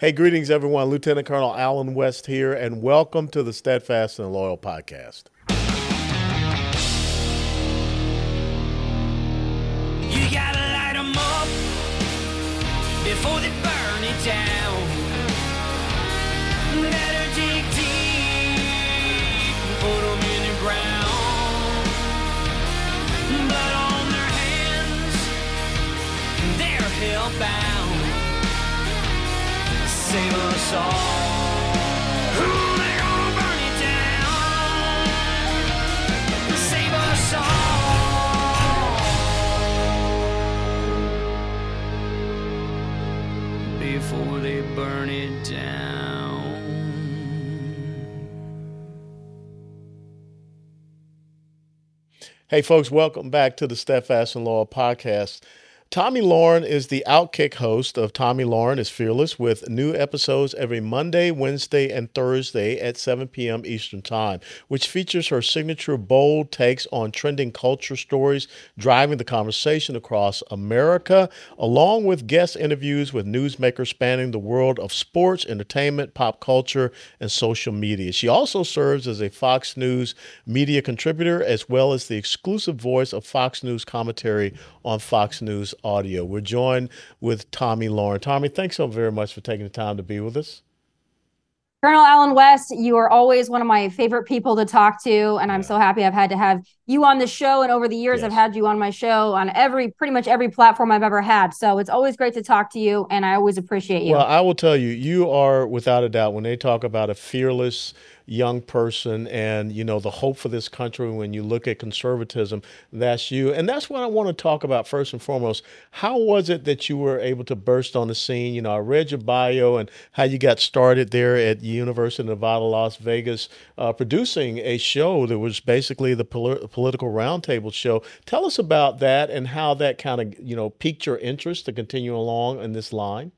Hey, greetings, everyone. Lieutenant Colonel Allen West here, and welcome to the Steadfast and Loyal podcast. You gotta light them up before they burn it down. Hey, folks, welcome back to the Steadfast and Loyal podcast. Tomi Lahren is the Outkick host of Tomi Lahren is Fearless with new episodes every Monday, Wednesday, and Thursday at 7 p.m. Eastern Time, which features her signature bold takes on trending culture stories driving the conversation across America, along with guest interviews with newsmakers spanning the world of sports, entertainment, pop culture, and social media. She also serves as a Fox News media contributor as well as the exclusive voice of Fox News commentary on Fox News audio. We're joined with Tomi Lahren. Tomi, thanks so very much for taking the time to be with us. Colonel Allen West, you are always one of my favorite people to talk to, and I'm so happy I've had to have you on the show. And over the years, yes. I've had you on my show on every pretty much every platform I've ever had. So it's always great to talk to you, and I always appreciate you. Well, I will tell you, you are without a doubt when they talk about a fearless young person and you know the hope for this country when you look at conservatism that's you and that's what i want to talk about first and foremost how was it that you were able to burst on the scene you know i read your bio and how you got started there at university of nevada las vegas uh, producing a show that was basically the pol- political roundtable show tell us about that and how that kind of you know piqued your interest to continue along in this line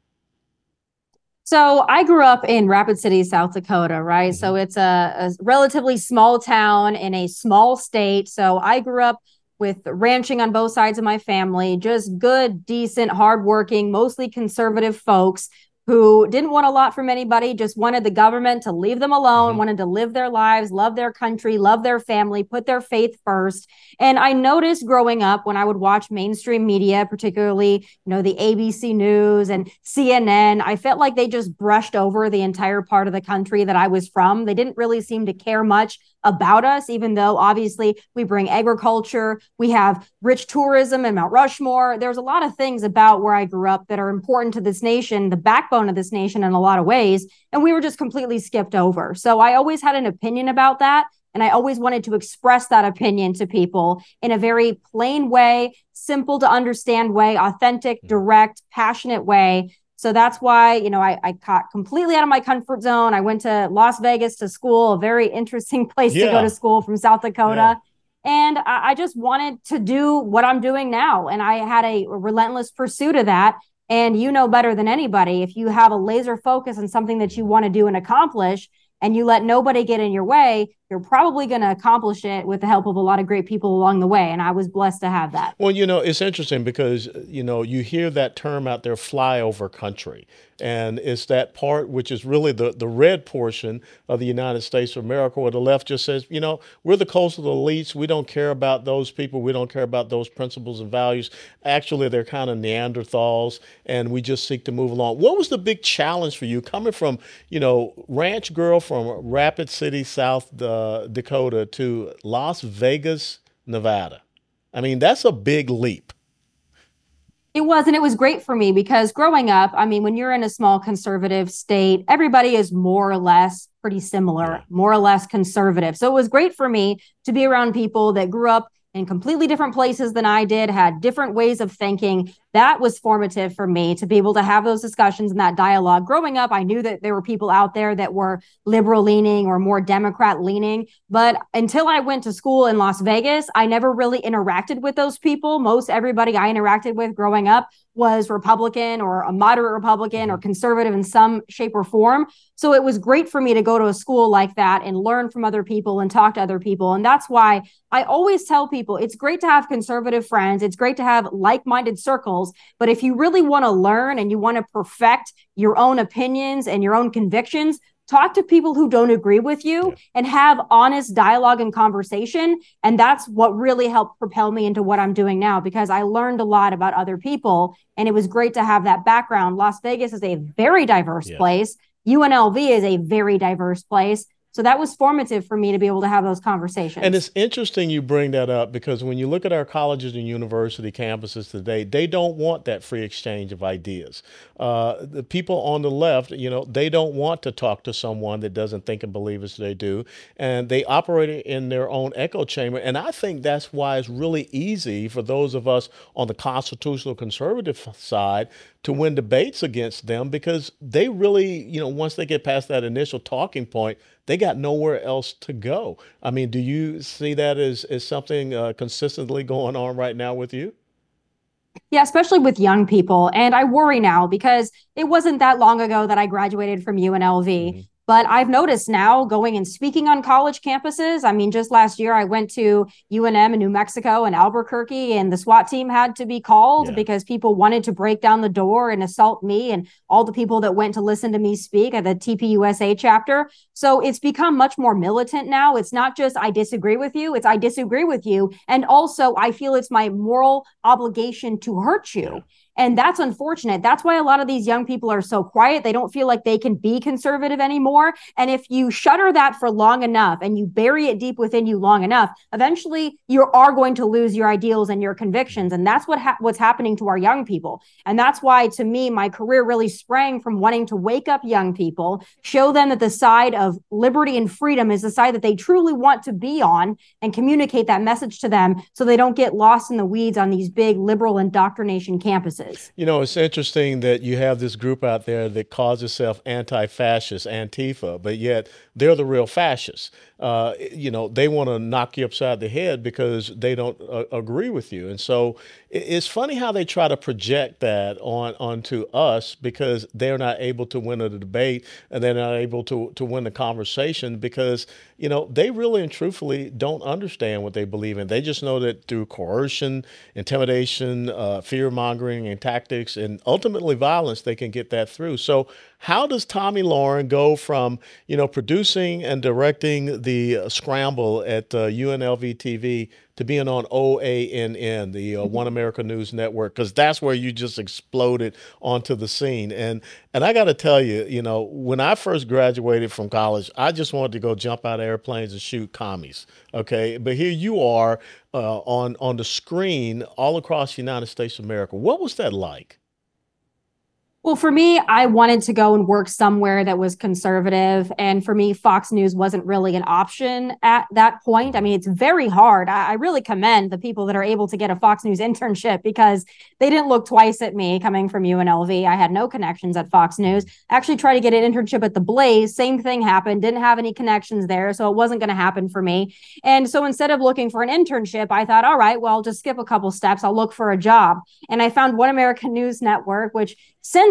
so I grew up in Rapid City, South Dakota, right? Mm-hmm. So it's a, a, relatively small town in a small state. So I grew up with ranching on both sides of my family, just good, decent, hardworking, mostly conservative folks who didn't want a lot from anybody, just wanted the government to leave them alone, mm-hmm. wanted to live their lives, love their country, love their family, put their faith first. And I noticed growing up when I would watch mainstream media, particularly, you know, the ABC News and CNN, I felt like they just brushed over the entire part of the country that I was from. They didn't really seem to care much about us, even though obviously we bring agriculture, we have rich tourism and Mount Rushmore. There's a lot of things about where I grew up that are important to this nation, the backbone of this nation in a lot of ways. And we were just completely skipped over. So I always had an opinion about that. And I always wanted to express that opinion to people in a very plain way, simple to understand way, authentic, hmm. direct, passionate way so that's why, you know, I, I caught completely out of my comfort zone. I went to Las Vegas to school, a very interesting place yeah. to go to school from South Dakota. Yeah. And I, I, just wanted to do what I'm doing now. And I had a, a relentless pursuit of that. And you know better than anybody, if you have a laser focus on something that you want to do and accomplish, and you let nobody get in your way, you're probably going to accomplish it with the help of a lot of great people along the way. And I was blessed to have that. Well, you know, it's interesting because, you know, you hear that term out there, flyover country. And it's that part which is really the, the red portion of the United States of America, where the left just says, you know, we're the coastal elites. We don't care about those people. We don't care about those principles and values. Actually, they're kind of Neanderthals, and we just seek to move along. What was the big challenge for you coming from, you know, ranch girl from Rapid City, South uh, Uh, Dakota to Las Vegas, Nevada? I mean, that's a big leap. It was, and it was great for me because growing up, I mean, when you're in a small conservative state, everybody is more or less pretty similar, yeah. more or less conservative. So it was great for me to be around people that grew up in completely different places than I did, had different ways of thinking. That was formative for me to be able to have those discussions and that dialogue. Growing up, I knew that there were people out there that were liberal leaning or more Democrat leaning. But until I went to school in Las Vegas, I never really interacted with those people. Most everybody I interacted with growing up was Republican or a moderate Republican or mm-hmm. conservative in some shape or form. So it was great for me to go to a school like that and learn from other people and talk to other people. And that's why I always tell people it's great to have conservative friends, it's great to have like minded circles But if you really want to learn and you want to perfect your own opinions and your own convictions, talk to people who don't agree with you yeah. and have honest dialogue and conversation. And that's what really helped propel me into what i'm doing now because i learned a lot about other people. And it was great to have that background. Las vegas is a very diverse place. Unlv is a very diverse place so that was formative for me to be able to have those conversations. And it's interesting you bring that up because when you look at our colleges and university campuses today, they don't want that free exchange of ideas. Uh, the people on the left, you know, they don't want to talk to someone that doesn't think and believe as they do, and they operate in their own echo chamber. And I think that's why it's really easy for those of us on the constitutional conservative side to win debates against them because they really, you know, once they get past that initial talking point, they got nowhere else to go. I mean, do you see that as, as something uh, consistently going on right now with you? Yeah, especially with young people. And I worry now because it wasn't that long ago that I graduated from UNLV. Mm-hmm. But I've noticed now going and speaking on college campuses. I mean, just last year I went to UNM in New Mexico and Albuquerque, and the SWAT team had to be called yeah. because people wanted to break down the door and assault me and all the people that went to listen to me speak at the TPUSA chapter. So it's become much more militant now. It's not just I disagree with you, it's I disagree with you. And also, I feel it's my moral obligation to hurt you. Yeah. And that's unfortunate. That's why a lot of these young people are so quiet. They don't feel like they can be conservative anymore. And if you shutter that for long enough and you bury it deep within you long enough, eventually you are going to lose your ideals and your convictions. And that's what ha- what's happening to our young people. And that's why, to me, my career really sprang from wanting to wake up young people, show them that the side of liberty and freedom is the side that they truly want to be on, and communicate that message to them so they don't get lost in the weeds on these big liberal indoctrination campuses. You know, it's interesting that you have this group out there that calls itself anti-fascist, Antifa, but yet they're the real fascists. Uh, you know, they want to knock you upside the head because they don't uh, agree with you. And so it's funny how they try to project that on onto us because they're not able to win a debate and they're not able to to win the conversation because you know they really and truthfully don't understand what they believe in. They just know that through coercion, intimidation, uh, fear mongering, and tactics, and ultimately violence, they can get that through. So how does Tomi Lahren go from you know producing and directing the uh, scramble at uh, UNLV TV to being on OANN, the uh, One America News Network, because that's where you just exploded onto the scene. And and I got to tell you, you know, when I first graduated from college, I just wanted to go jump out of airplanes and shoot commies. Okay, but here you are uh, on on the screen all across the United States of America. What was that like? Well, for me, I wanted to go and work somewhere that was conservative. And for me, Fox News wasn't really an option at that point. I mean, it's very hard. I, I, really commend the people that are able to get a Fox News internship because they didn't look twice at me coming from UNLV. I had no connections at Fox News. Actually, tried to get an internship at The Blaze. Same thing happened. Didn't have any connections there. So it wasn't going to happen for me. And so instead of looking for an internship, I thought, all right, well, just skip a couple steps. I'll look for a job. And I found One American News Network, which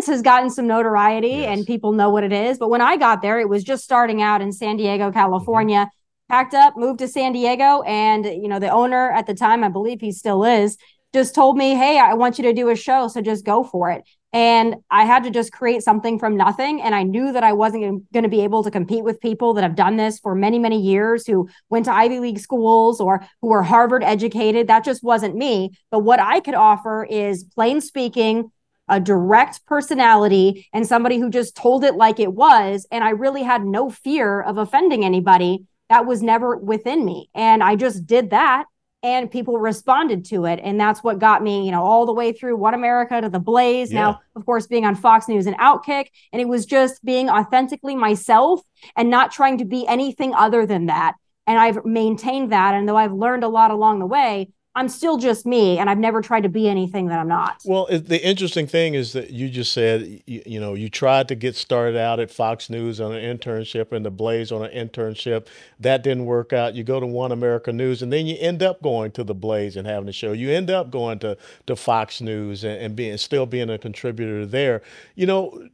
since has gotten some notoriety yes. and people know what it is. But when I got there, it was just starting out in San Diego, California. Mm-hmm. Packed up, moved to San Diego, and you know the owner at the time, I believe he still is, just told me, "Hey, I want you to do a show, so just go for it." And I had to just create something from nothing. And I knew that I wasn't going to be able to compete with people that have done this for many, many years who went to Ivy League schools or who were Harvard educated. That just wasn't me. But what I could offer is plain speaking, a direct personality and somebody who just told it like it was. And I really had no fear of offending anybody. That was never within me. And I just did that and people responded to it. And that's what got me, you know, all the way through One America to The Blaze. Yeah. Now, of course, being on Fox News and Outkick. And it was just being authentically myself and not trying to be anything other than that. And I've maintained that. And though I've learned a lot along the way, I'm still just me, and I've never tried to be anything that I'm not. Well, the interesting thing is that you just said, you, you, know, you tried to get started out at Fox News on an internship and the Blaze on an internship. That didn't work out. You go to One America News, and then you end up going to the Blaze and having a show. You end up going to, to Fox News and, and being still being a contributor there. You know,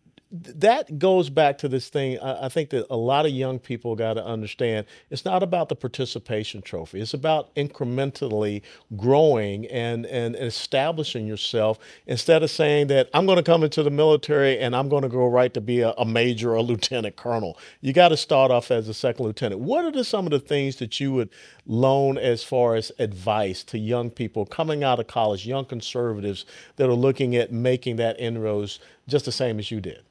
that goes back to this thing. I, I think that a lot of young people got to understand it's not about the participation trophy. It's about incrementally growing and, and establishing yourself instead of saying that I'm going to come into the military and I'm going to go right to be a, a major or a lieutenant colonel. You got to start off as a second lieutenant. What are the, some of the things that you would loan as far as advice to young people coming out of college, young conservatives that are looking at making that inroads just the same as you did?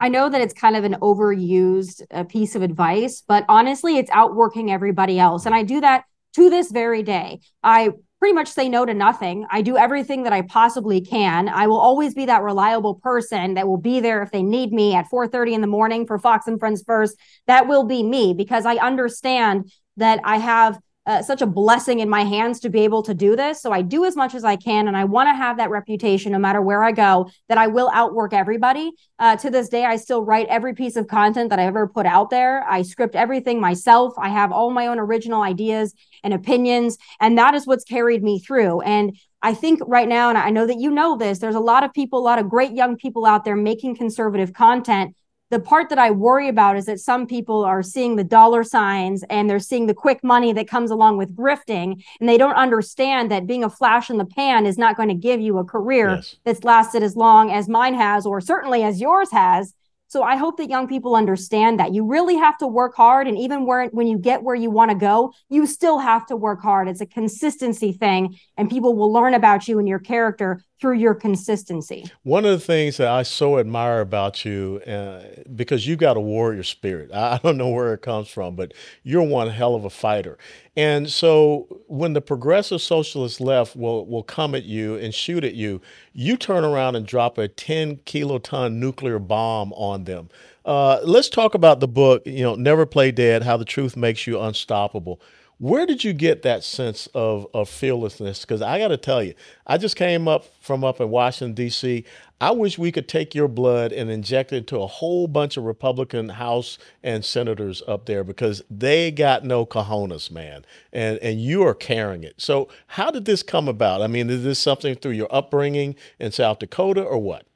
I know that it's kind of an overused uh, piece of advice, but honestly, it's outworking everybody else. And I do that to this very day. I pretty much say no to nothing. I do everything that I possibly can. I will always be that reliable person that will be there if they need me at 4:30 in the morning for Fox and Friends first. That will be me because I understand that I have uh, such a blessing in my hands to be able to do this. So I do as much as I can, and I want to have that reputation no matter where I go that I will outwork everybody. Uh, to this day, I still write every piece of content that I ever put out there. I script everything myself. I have all my own original ideas and opinions, and that is what's carried me through. And I think right now, and I know that you know this, there's a lot of people, a lot of great young people out there making conservative content the part that I worry about is that some people are seeing the dollar signs and they're seeing the quick money that comes along with grifting, and they don't understand that being a flash in the pan is not going to give you a career yes. that's lasted as long as mine has, or certainly as yours has. So I hope that young people understand that you really have to work hard. And even where, when you get where you want to go, you still have to work hard. It's a consistency thing, and people will learn about you and your character through your consistency. One of the things that I so admire about you, uh, because you got a warrior spirit. I don't know where it comes from, but you're one hell of a fighter. And so when the progressive socialist left will, will come at you and shoot at you, you turn around and drop a 10 kiloton nuclear bomb on them. Uh, let's talk about the book, you know, Never Play Dead How the Truth Makes You Unstoppable. Where did you get that sense of, of fearlessness? Because I got to tell you, I just came up from up in Washington, D.C. I wish we could take your blood and inject it into a whole bunch of Republican House and senators up there because they got no cojones, man. And, and you are carrying it. So, how did this come about? I mean, is this something through your upbringing in South Dakota or what?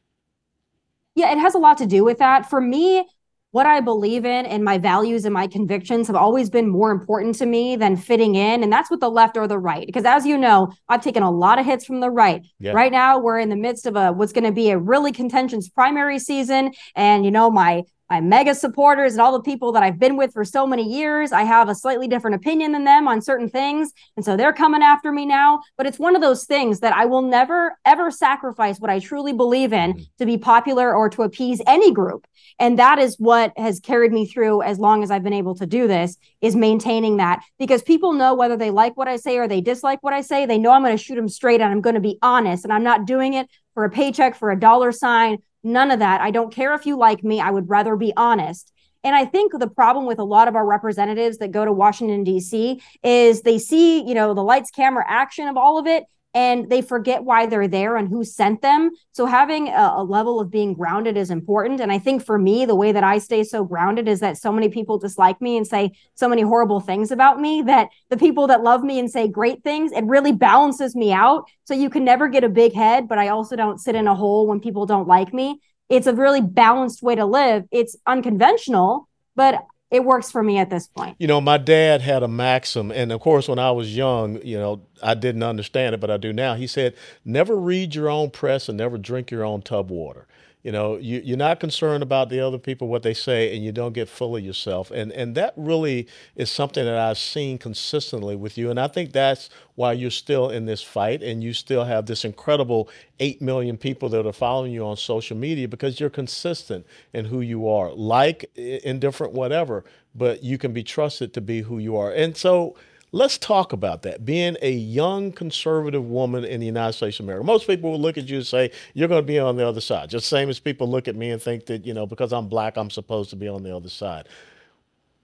Yeah, it has a lot to do with that. For me, what I believe in and my values and my convictions have always been more important to me than fitting in. And that's with the left or the right. Because as you know, I've taken a lot of hits from the right. Yeah. Right now, we're in the midst of a what's going to be a really contentious primary season. And, you know, my my MAGA supporters and all the people that I've been with for so many years. I have a slightly different opinion than them on certain things. And so they're coming after me now. But it's one of those things that I will never, ever sacrifice what I truly believe in mm-hmm. to be popular or to appease any group. And that is what has carried me through as long as I've been able to do this is maintaining that because people know whether they like what I say or they dislike what I say. They know I'm going to shoot them straight and I'm going to be honest and I'm not doing it for a paycheck, for a dollar sign None of that. I don't care if you like me. I would rather be honest. And I think the problem with a lot of our representatives that go to Washington, D.C. is they see, you know, the lights, camera, action of all of it and they forget why they're there and who sent them. So having a, a, level of being grounded is important. And I think for me, the way that I stay so grounded is that so many people dislike me and say so many horrible things about me that the people that love me and say great things, it really balances me out. So you can never get a big head, but I also don't sit in a hole when people don't like me. It's a really balanced way to live. It's unconventional, but it works for me at this point. You know, my dad had a maxim, and of course, when I was young, you know, I didn't understand it, but I do now. He said, "Never read your own press and never drink your own tub water." You know, you, you're not concerned about the other people, what they say, and you don't get full of yourself. And and that really is something that I've seen consistently with you. And I think that's why you're still in this fight and you still have this incredible 8 million people that are following you on social media because you're consistent in who you are, like, indifferent, whatever, but you can be trusted to be who you are. And so, Let's talk about that. Being a young conservative woman in the United States of America. Most people will look at you and say, you're going to be on the other side. Just same as people look at me and think that, you know, because I'm black, I'm supposed to be on the other side.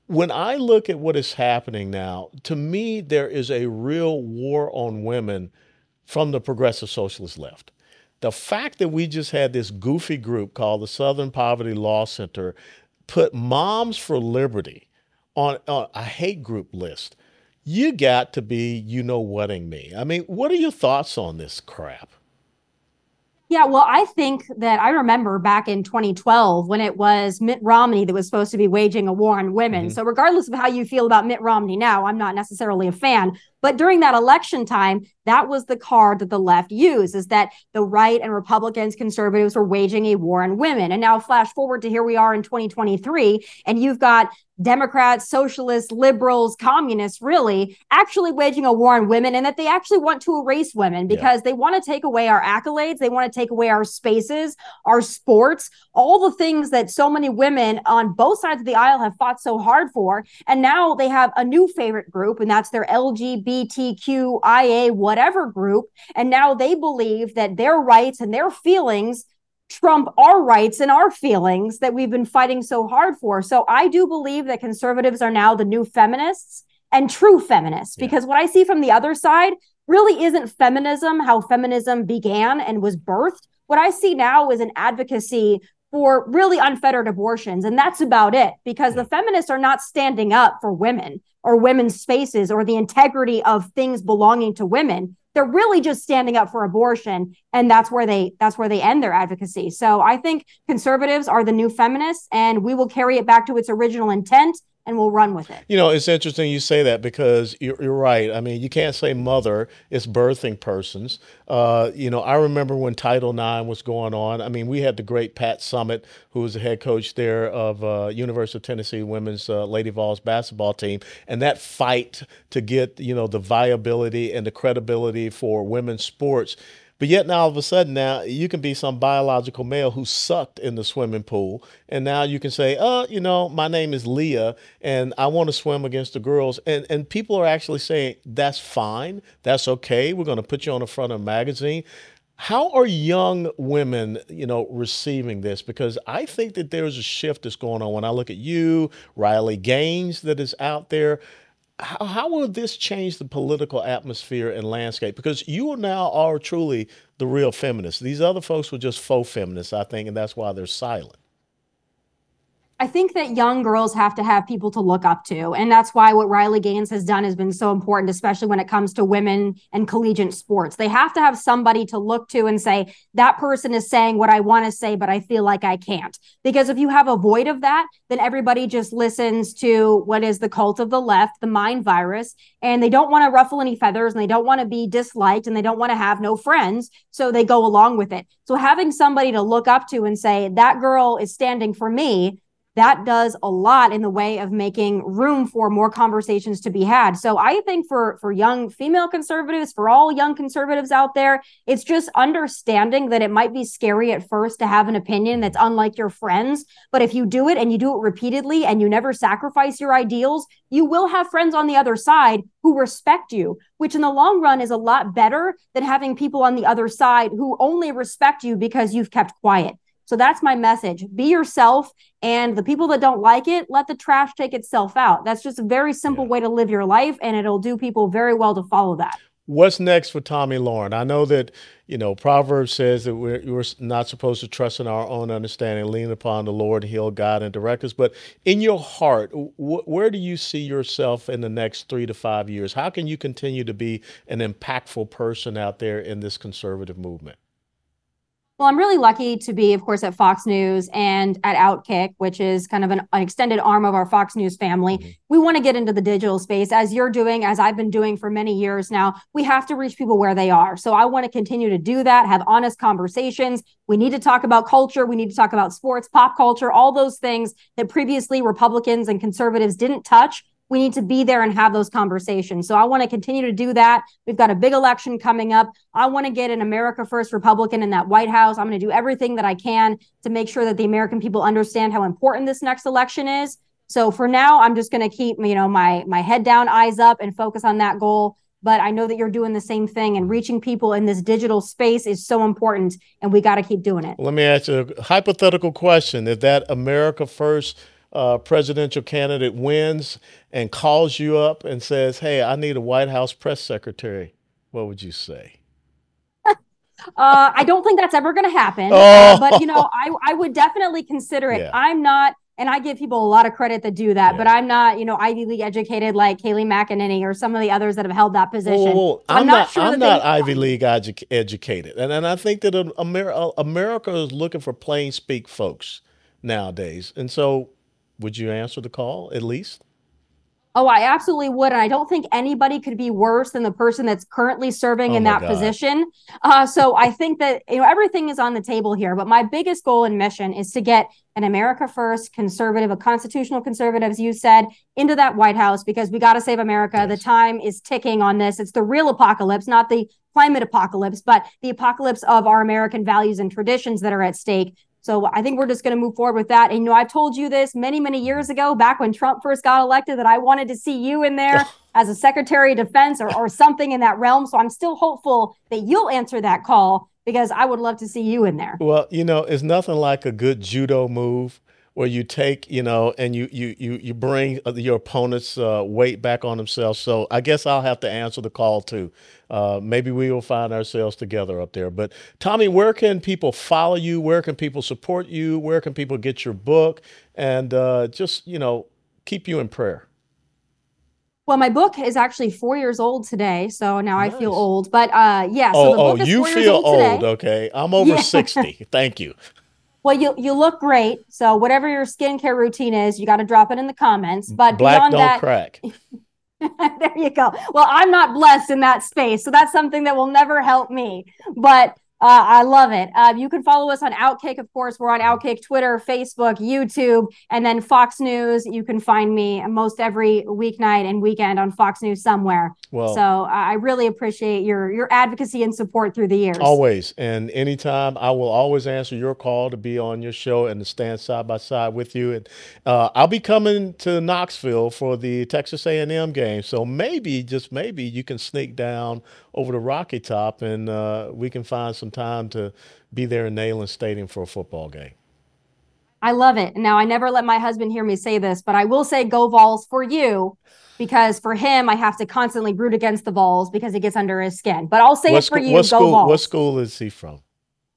When I look at what is happening now, to me, there is a real war on women from the progressive socialist left. The fact that we just had this goofy group called the Southern Poverty Law Center put Moms for Liberty on, on a hate group list you got to be, you know, whating me. I mean, what are your thoughts on this crap? Yeah, well, I think that I remember back in 2012 when it was Mitt Romney that was supposed to be waging a war on women. Mm-hmm. So, regardless of how you feel about Mitt Romney now, I'm not necessarily a fan. But during that election time, that was the card that the left used is that the right and Republicans, conservatives were waging a war on women. And now, flash forward to here we are in 2023, and you've got Democrats, socialists, liberals, communists really actually waging a war on women and that they actually want to erase women because yeah. they want to take away our accolades. They want to take away our spaces, our sports, all the things that so many women on both sides of the aisle have fought so hard for. And now they have a new favorite group, and that's their LGBTQIA, whatever group. And now they believe that their rights and their feelings trump our rights and our feelings that we've been fighting so hard for. So I do believe that conservatives are now the new feminists and true feminists yeah. because what I see from the other side really isn't feminism, how feminism began and was birthed. What I see now is an advocacy for really unfettered abortions. And that's about it because the feminists are not standing up for women or women's spaces or the integrity of things belonging to women they're really just standing up for abortion and that's where they that's where they end their advocacy. So i think conservatives are the new feminists and we will carry it back to its original intent and we'll run with it. You know, it's interesting you say that because you're, you're right. I mean, you can't say mother, it's birthing persons. Uh, you know, I remember when Title IX was going on. I mean, we had the great Pat Summitt, who was the head coach there of uh, University of Tennessee women's uh, Lady Vols basketball team. And that fight to get, you know, the viability and the credibility for women's sports – but yet now all of a sudden now you can be some biological male who sucked in the swimming pool, and now you can say, "Oh, you know, my name is Leah, and I want to swim against the girls," and and people are actually saying that's fine, that's okay. We're going to put you on the front of a magazine. How are young women, you know, receiving this? Because I think that there's a shift that's going on. When I look at you, Riley Gaines, that is out there how, how will this change the political atmosphere and landscape? Because you now are truly the real feminists. These other folks were just faux feminists, I think, and that's why they're silent. I think that young girls have to have people to look up to. And that's why what Riley Gaines has done has been so important, especially when it comes to women and collegiate sports. They have to have somebody to look to and say, that person is saying what I want to say, but I feel like I can't. Because if you have a void of that, then everybody just listens to what is the cult of the left, the mind virus, and they don't want to ruffle any feathers and they don't want to be disliked and they don't want to have no friends. So they go along with it. So having somebody to look up to and say, that girl is standing for me that does a lot in the way of making room for more conversations to be had. So I think for for young female conservatives, for all young conservatives out there, it's just understanding that it might be scary at first to have an opinion that's unlike your friends, but if you do it and you do it repeatedly and you never sacrifice your ideals, you will have friends on the other side who respect you, which in the long run is a lot better than having people on the other side who only respect you because you've kept quiet. So that's my message. Be yourself. And the people that don't like it, let the trash take itself out. That's just a very simple yeah. way to live your life. And it'll do people very well to follow that. What's next for Tomi Lahren? I know that, you know, Proverbs says that we're, we're not supposed to trust in our own understanding, lean upon the Lord, He'll guide and direct us. But in your heart, wh- where do you see yourself in the next three to five years? How can you continue to be an impactful person out there in this conservative movement? Well, I'm really lucky to be, of course, at Fox News and at Outkick, which is kind of an, an extended arm of our Fox News family. Mm-hmm. We want to get into the digital space as you're doing, as I've been doing for many years now. We have to reach people where they are. So I want to continue to do that, have honest conversations. We need to talk about culture. We need to talk about sports, pop culture, all those things that previously Republicans and conservatives didn't touch we need to be there and have those conversations. So I want to continue to do that. We've got a big election coming up. I want to get an America First Republican in that White House. I'm going to do everything that I can to make sure that the American people understand how important this next election is. So for now, I'm just going to keep, you know, my my head down, eyes up and focus on that goal. But I know that you're doing the same thing and reaching people in this digital space is so important and we got to keep doing it. Let me ask you a hypothetical question. If that America First uh, presidential candidate wins and calls you up and says, "Hey, I need a White House press secretary," what would you say? Uh, I don't think that's ever going to happen. Oh. Uh, but you know, I I would definitely consider it. Yeah. I'm not and I give people a lot of credit that do that, yeah. but I'm not, you know, Ivy League educated like Kayleigh McEnany or some of the others that have held that position. so I'm, I'm, not, sure I'm not Ivy League edu- educated, and and I think that America, America is looking for plain speak folks nowadays. And so, would you answer the call at least? Oh, I absolutely would. And I don't think anybody could be worse than the person that's currently serving oh in that God. position. Uh, so I think that, you know, everything is on the table here. But my biggest goal and mission is to get an America First conservative, a constitutional conservative, as you said, into that White House because we got to save America. Yes. The time is ticking on this. It's the real apocalypse, not the climate apocalypse, but the apocalypse of our American values and traditions that are at stake. So I think we're just going to move forward with that. And you know, I've told you this many, many years ago, back when Trump first got elected, that I wanted to see you in there as a Secretary of Defense or, or something in that realm. So I'm still hopeful that you'll answer that call because I would love to see you in there. Well, you know, it's nothing like a good judo move where you take, you know, and you you you you bring uh, your opponent's uh, weight back on themselves. So I guess I'll have to answer the call too. Uh, maybe we will find ourselves together up there. But Tomi, where can people follow you? Where can people support you? Where can people get your book? And uh, just you know, keep you in prayer. Well, my book is actually four years old today, so now nice. I feel old. But uh, yeah, so oh, the book oh, is you feel old. old okay, I'm over yeah. sixty. Thank you. Well, you you look great. So whatever your skincare routine is, you got to drop it in the comments. But Black beyond don't that, crack. there you go. Well, I'm not blessed in that space, so that's something that will never help me. But uh, I love it. Uh, you can follow us on Outkick, of course. We're on Outkick, Twitter, Facebook, YouTube, and then Fox News. You can find me most every weeknight and weekend on Fox News somewhere. Well, so uh, I really appreciate your your advocacy and support through the years. Always and anytime, I will always answer your call to be on your show and to stand side by side with you. And uh, I'll be coming to Knoxville for the Texas A&M game, so maybe just maybe you can sneak down over to Rocky Top and uh, we can find some time to be there in Neyland Stadium for a football game. I love it. Now, I never let my husband hear me say this, but I will say go Vols for you because for him, I have to constantly root against the Vols because it gets under his skin. But I'll say what it for you, what go school, Vols. What school is he from?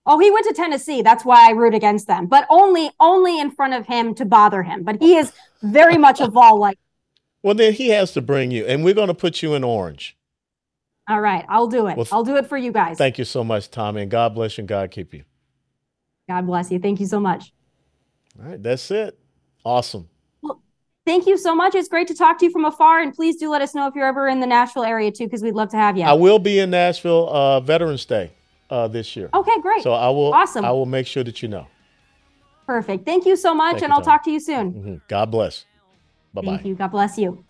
Oh, he went to Tennessee. That's why I root against them, but only only in front of him to bother him. But he is very much a Vol like. Well, then he has to bring you, and we're going to put you in orange. All right, I'll do it. Well, I'll do it for you guys. Thank you so much, Tomi, and God bless you and God keep you. God bless you. Thank you so much. All right, that's it. Awesome. Well, thank you so much. It's great to talk to you from afar, and please do let us know if you're ever in the Nashville area too, because we'd love to have you. I will be in Nashville uh, Veterans Day uh, this year. Okay, great. So I will. Awesome. I will make sure that you know. Perfect. Thank you so much, thank and you, I'll talk to you soon. Mm-hmm. God bless. Bye bye. Thank you. God bless you.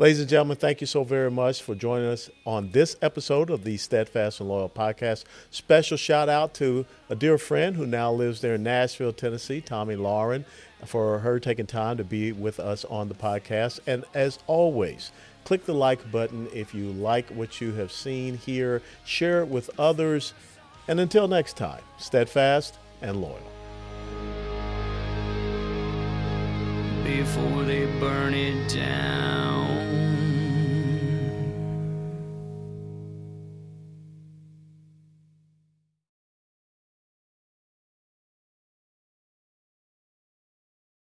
Ladies and gentlemen, thank you so very much for joining us on this episode of the Steadfast and Loyal podcast. Special shout out to a dear friend who now lives there in Nashville, Tennessee, Tomi Lahren, for her taking time to be with us on the podcast. And as always, click the like button if you like what you have seen here, share it with others. And until next time, steadfast and loyal. Before they burn it down